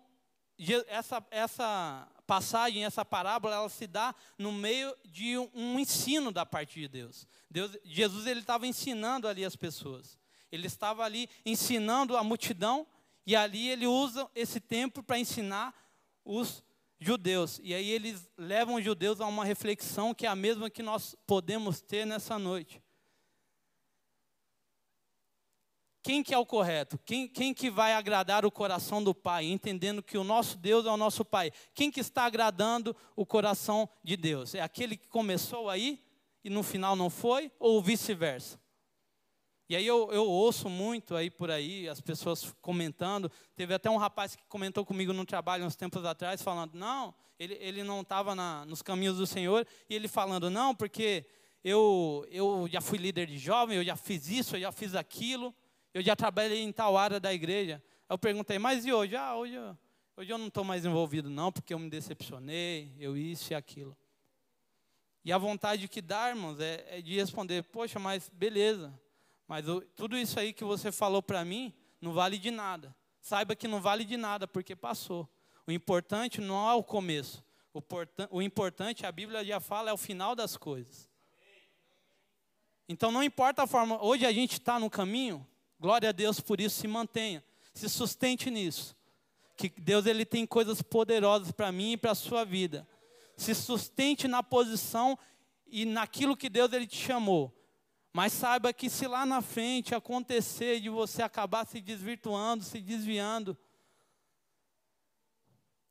essa, essa passagem, essa parábola, ela se dá no meio de um, ensino da parte de Deus. Deus Jesus ele estava ensinando ali as pessoas. Ele estava ali ensinando a multidão e ali ele usa esse tempo para ensinar os judeus. E aí eles levam os judeus a uma reflexão que é a mesma que nós podemos ter nessa noite. Quem que é o correto? Quem, quem que vai agradar o coração do Pai, entendendo que o nosso Deus é o nosso Pai? Quem que está agradando o coração de Deus? É aquele que começou aí e no final não foi, ou vice-versa? E aí eu, eu, ouço muito aí por aí, as pessoas comentando. Teve até um rapaz que comentou comigo no trabalho uns tempos atrás, falando, não, ele, ele não estava nos caminhos do Senhor, e ele falando, não, porque eu, eu já fui líder de jovem, eu já fiz isso, eu já fiz aquilo eu já trabalhei em tal área da igreja. Eu perguntei, mas e hoje? Ah, hoje eu, hoje eu não estou mais envolvido não, porque eu me decepcionei, eu isso e aquilo. E a vontade que dá, irmãos, é, é de responder, poxa, mas beleza, mas eu, tudo isso aí que você falou para mim não vale de nada. Saiba que não vale de nada, porque passou. O importante não é o começo. O, o importante, a Bíblia já fala, é o final das coisas. Então não importa a forma, hoje a gente está no caminho, Glória a Deus por isso, se mantenha, se sustente nisso. Que Deus ele tem coisas poderosas para mim e para a sua vida. Se sustente na posição e naquilo que Deus ele te chamou. Mas saiba que se lá na frente acontecer de você acabar se desvirtuando, se desviando,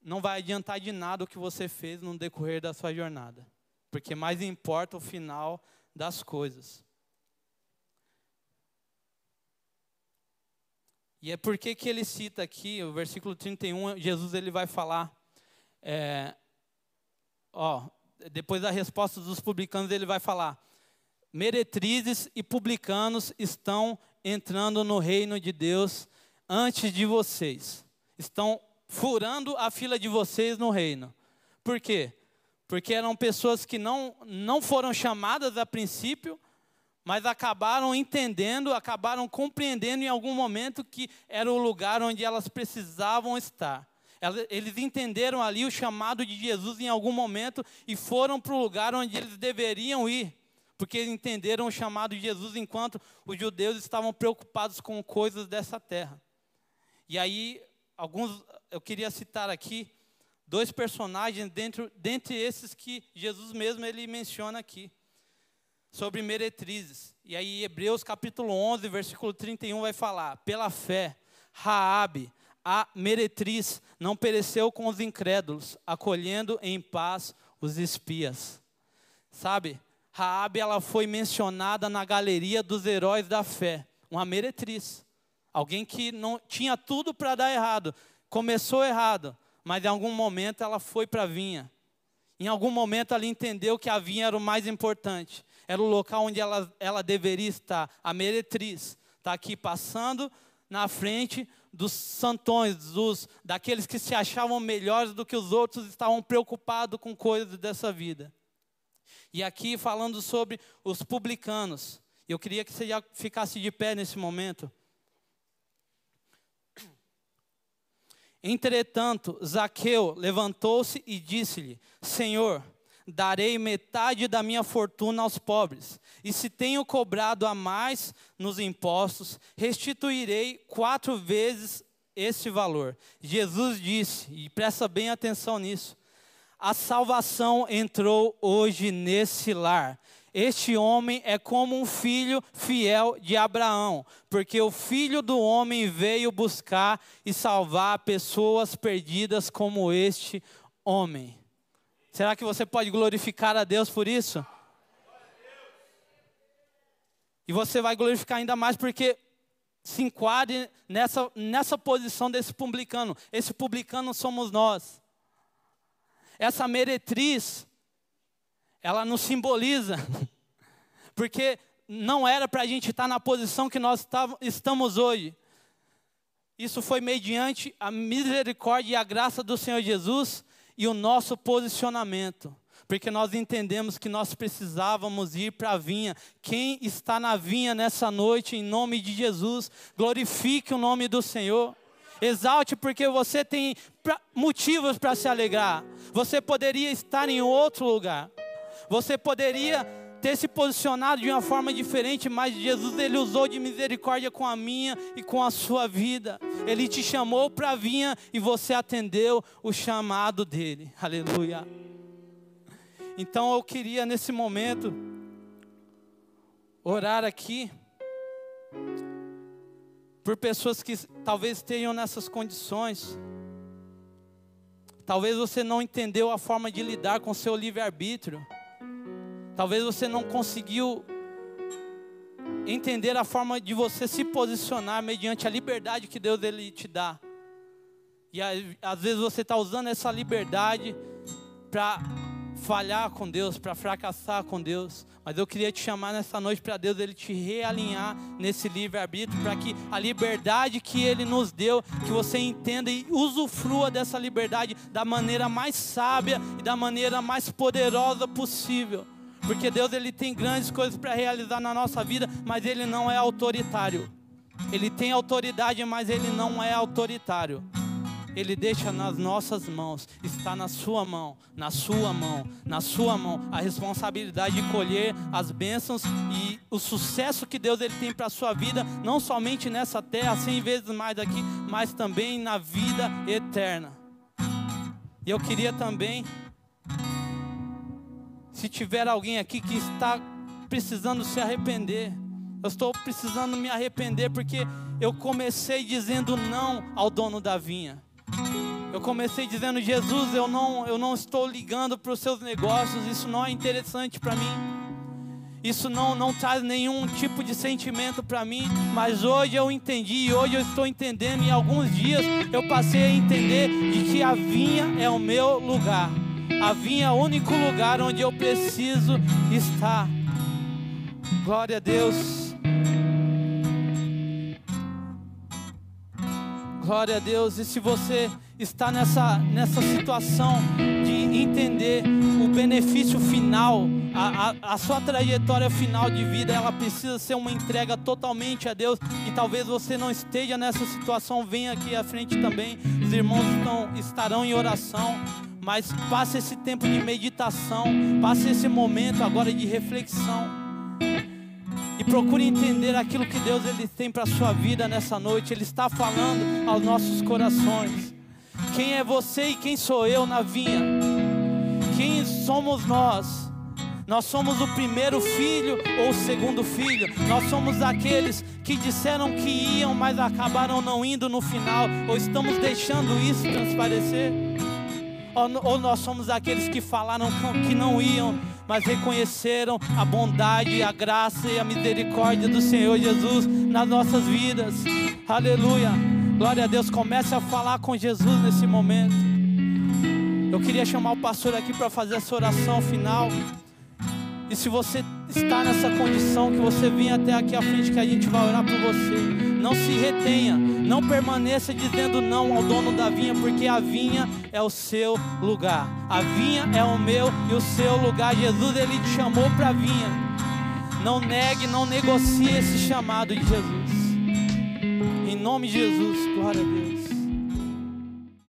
não vai adiantar de nada o que você fez no decorrer da sua jornada. Porque mais importa o final das coisas. E é porque que ele cita aqui, o versículo 31, Jesus ele vai falar, é, ó, depois da resposta dos publicanos, ele vai falar: meretrizes e publicanos estão entrando no reino de Deus antes de vocês, estão furando a fila de vocês no reino. Por quê? Porque eram pessoas que não, não foram chamadas a princípio, mas acabaram entendendo, acabaram compreendendo em algum momento que era o lugar onde elas precisavam estar. Eles entenderam ali o chamado de Jesus em algum momento e foram para o lugar onde eles deveriam ir, porque entenderam o chamado de Jesus enquanto os judeus estavam preocupados com coisas dessa terra. E aí, alguns, eu queria citar aqui dois personagens dentro, dentre esses que Jesus mesmo ele menciona aqui sobre meretrizes. E aí Hebreus capítulo 11, versículo 31 vai falar: "Pela fé, Raabe, a meretriz, não pereceu com os incrédulos, acolhendo em paz os espias." Sabe? Raabe ela foi mencionada na galeria dos heróis da fé, uma meretriz. Alguém que não tinha tudo para dar errado, começou errado, mas em algum momento ela foi para a vinha. Em algum momento ela entendeu que a vinha era o mais importante era o local onde ela, ela deveria estar. A meretriz está aqui passando na frente dos santões, dos, daqueles que se achavam melhores do que os outros, estavam preocupados com coisas dessa vida. E aqui falando sobre os publicanos. Eu queria que você já ficasse de pé nesse momento. Entretanto, Zaqueu levantou-se e disse-lhe: Senhor, darei metade da minha fortuna aos pobres. E se tenho cobrado a mais nos impostos, restituirei quatro vezes esse valor. Jesus disse, e presta bem atenção nisso: a salvação entrou hoje nesse lar. Este homem é como um filho fiel de Abraão, porque o filho do homem veio buscar e salvar pessoas perdidas como este homem. Será que você pode glorificar a Deus por isso? E você vai glorificar ainda mais porque se enquadre nessa, nessa posição desse publicano. Esse publicano somos nós. Essa meretriz, ela nos simboliza. <laughs> Porque não era para a gente estar na posição que nós estamos hoje. Isso foi mediante a misericórdia e a graça do Senhor Jesus e o nosso posicionamento, porque nós entendemos que nós precisávamos ir para a vinha. Quem está na vinha nessa noite, em nome de Jesus, glorifique o nome do Senhor. Exalte, porque você tem motivos para se alegrar. Você poderia estar em outro lugar. Você poderia ter se posicionado de uma forma diferente, mas Jesus ele usou de misericórdia com a minha e com a sua vida. Ele te chamou para vinha e você atendeu o chamado dele. Aleluia. Então eu queria nesse momento orar aqui por pessoas que talvez estejam nessas condições. Talvez você não entendeu a forma de lidar com seu livre-arbítrio. Talvez você não conseguiu entender a forma de você se posicionar mediante a liberdade que Deus ele te dá. E às vezes você está usando essa liberdade para falhar com Deus, para fracassar com Deus. Mas eu queria te chamar nessa noite para Deus ele te realinhar nesse livre-arbítrio, para que a liberdade que ele nos deu, que você entenda e usufrua dessa liberdade da maneira mais sábia e da maneira mais poderosa possível. Porque Deus ele tem grandes coisas para realizar na nossa vida, mas ele não é autoritário. Ele tem autoridade, mas ele não é autoritário. Ele deixa nas nossas mãos, está na sua mão, na sua mão, na sua mão, a responsabilidade de colher as bênçãos e o sucesso que Deus ele tem para a sua vida, não somente nessa terra, cem vezes mais aqui, mas também na vida eterna. E eu queria também, se tiver alguém aqui que está precisando se arrepender, eu estou precisando me arrepender porque eu comecei dizendo não ao dono da vinha. Eu comecei dizendo, Jesus, eu não, eu não estou ligando para os seus negócios, isso não é interessante para mim. Isso não, não traz nenhum tipo de sentimento para mim, mas hoje eu entendi, hoje eu estou entendendo, e alguns dias eu passei a entender de que a vinha é o meu lugar. A vinha é o único lugar onde eu preciso estar. Glória a Deus. Glória a Deus. E se você está nessa, nessa situação de entender o benefício final, a, a, a, sua trajetória final de vida, ela precisa ser uma entrega totalmente a Deus. E talvez você não esteja nessa situação, venha aqui à frente também. Os irmãos estão, estarão em oração. Mas passe esse tempo de meditação, passe esse momento agora de reflexão. E procure entender aquilo que Deus ele tem para a sua vida nessa noite. Ele está falando aos nossos corações. Quem é você e quem sou eu na vinha? Quem somos nós? Nós somos o primeiro filho ou o segundo filho. Nós somos aqueles que disseram que iam, mas acabaram não indo no final. Ou estamos deixando isso transparecer? Ou nós somos aqueles que falaram que não iam, mas reconheceram a bondade, a graça e a misericórdia do Senhor Jesus nas nossas vidas. Aleluia. Glória a Deus. Comece a falar com Jesus nesse momento. Eu queria chamar o pastor aqui para fazer essa oração final. E se você está nessa condição, que você venha até aqui à frente, que a gente vai orar por você. Não se retenha, não permaneça dizendo não ao dono da vinha, porque a vinha é o seu lugar. A vinha é o meu e o seu lugar. Jesus, ele te chamou para a vinha. Não negue, não negocie esse chamado de Jesus. Em nome de Jesus, glória a Deus.